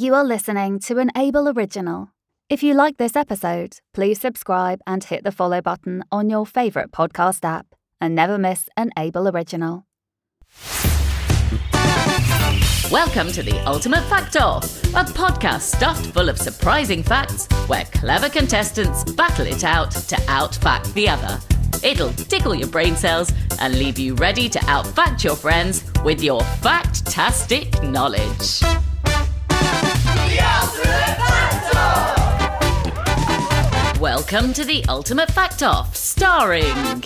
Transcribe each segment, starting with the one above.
You are listening to an Abel Original. If you like this episode, please subscribe and hit the follow button on your favourite podcast app and never miss an Abel Original. Welcome to the Ultimate Fact Off, a podcast stuffed full of surprising facts where clever contestants battle it out to outfact the other. It'll tickle your brain cells and leave you ready to outfact your friends with your factastic knowledge. Welcome to the Ultimate Fact Off, starring.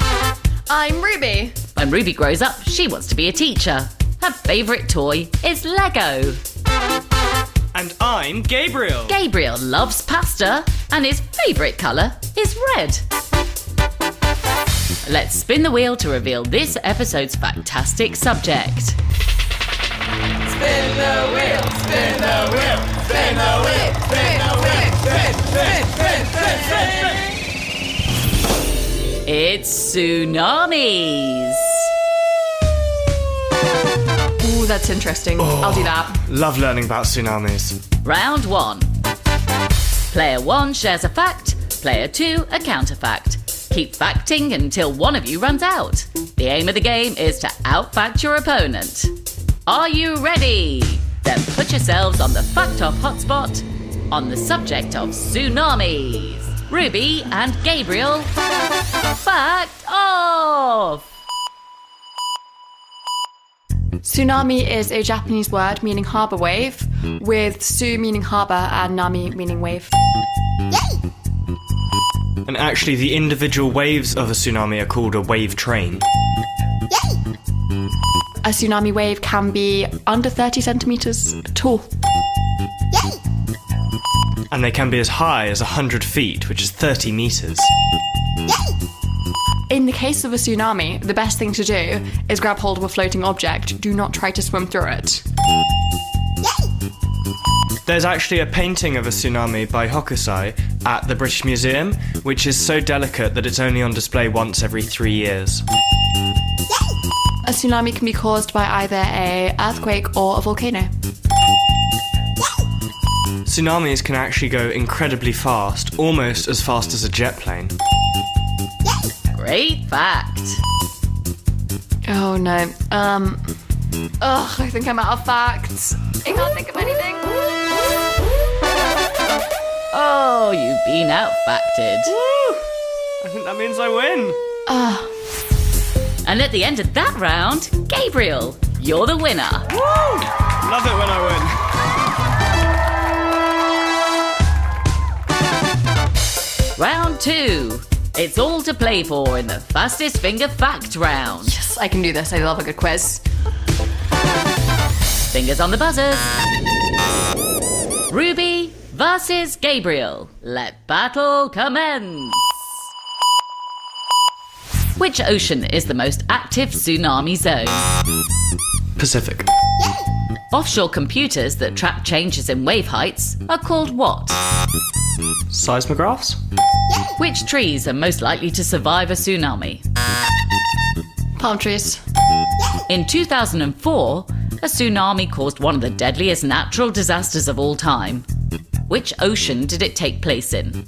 I'm Ruby. When Ruby grows up, she wants to be a teacher. Her favourite toy is Lego. And I'm Gabriel. Gabriel loves pasta, and his favourite colour is red. Let's spin the wheel to reveal this episode's fantastic subject. Spin the wheel, spin the wheel, spin the wheel, It's tsunamis. Ooh, that's interesting. I'll do that. Oh, love learning about tsunamis. Round one. Player one shares a fact, player two a counterfact. Keep facting until one of you runs out. The aim of the game is to outfact your opponent. Are you ready? Then put yourselves on the fact off hotspot on the subject of tsunamis. Ruby and Gabriel, fact off! Tsunami is a Japanese word meaning harbour wave, with su meaning harbour and nami meaning wave. Yay! And actually, the individual waves of a tsunami are called a wave train. Yay! A tsunami wave can be under 30 centimetres tall. And they can be as high as 100 feet, which is 30 meters. In the case of a tsunami, the best thing to do is grab hold of a floating object. Do not try to swim through it. There's actually a painting of a tsunami by Hokusai at the British Museum, which is so delicate that it's only on display once every three years. A tsunami can be caused by either a earthquake or a volcano. Tsunamis can actually go incredibly fast, almost as fast as a jet plane. Great fact. Oh no. Um. Ugh, I think I'm out of facts. I can't think of anything. Oh, you've been outfacted. I think that means I win. And at the end of that round, Gabriel, you're the winner. Love it when I Round two. It's all to play for in the fastest finger fact round. Yes, I can do this. I love a good quiz. Fingers on the buzzers. Ruby versus Gabriel. Let battle commence. Which ocean is the most active tsunami zone? Pacific. Offshore computers that track changes in wave heights are called what? Seismographs? Which trees are most likely to survive a tsunami? Palm trees. In 2004, a tsunami caused one of the deadliest natural disasters of all time. Which ocean did it take place in?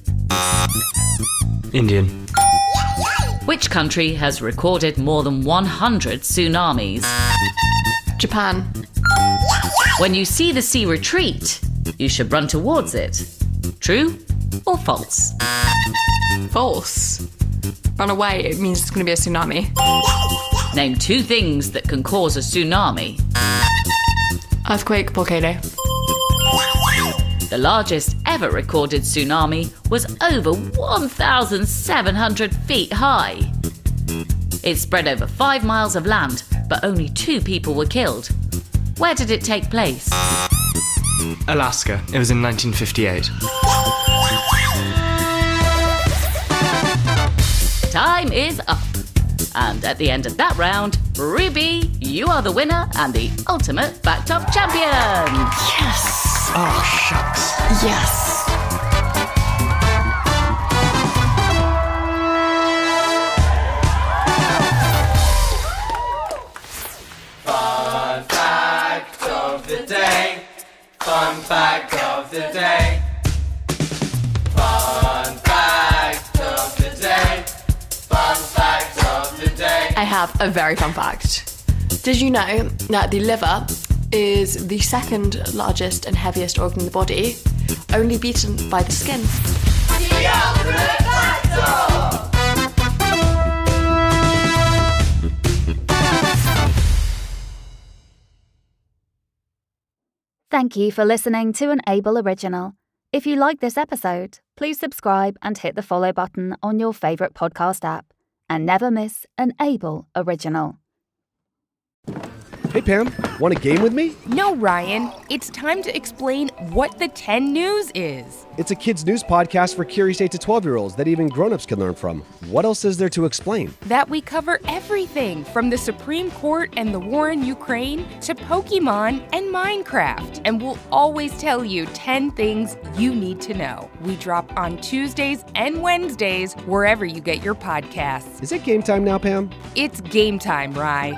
Indian. Which country has recorded more than 100 tsunamis? Japan. When you see the sea retreat, you should run towards it. True or false? False. Run away. It means it's going to be a tsunami. Name two things that can cause a tsunami. Earthquake, volcano. The largest ever recorded tsunami was over 1,700 feet high. It spread over five miles of land, but only two people were killed. Where did it take place? Alaska. It was in 1958. Time is up. And at the end of that round, Ruby, you are the winner and the ultimate fact off champion. Yes. Oh, shucks. Yes. Have a very fun fact. Did you know that the liver is the second largest and heaviest organ in the body, only beaten by the skin? Thank you for listening to an Abel Original. If you like this episode, please subscribe and hit the follow button on your favourite podcast app and never miss an Abel Original. Hey Pam, want a game with me? No, Ryan. It's time to explain what the 10 News is. It's a kids' news podcast for curious 8 to 12 year olds that even grown ups can learn from. What else is there to explain? That we cover everything from the Supreme Court and the war in Ukraine to Pokemon and Minecraft. And we'll always tell you 10 things you need to know. We drop on Tuesdays and Wednesdays wherever you get your podcasts. Is it game time now, Pam? It's game time, Rye.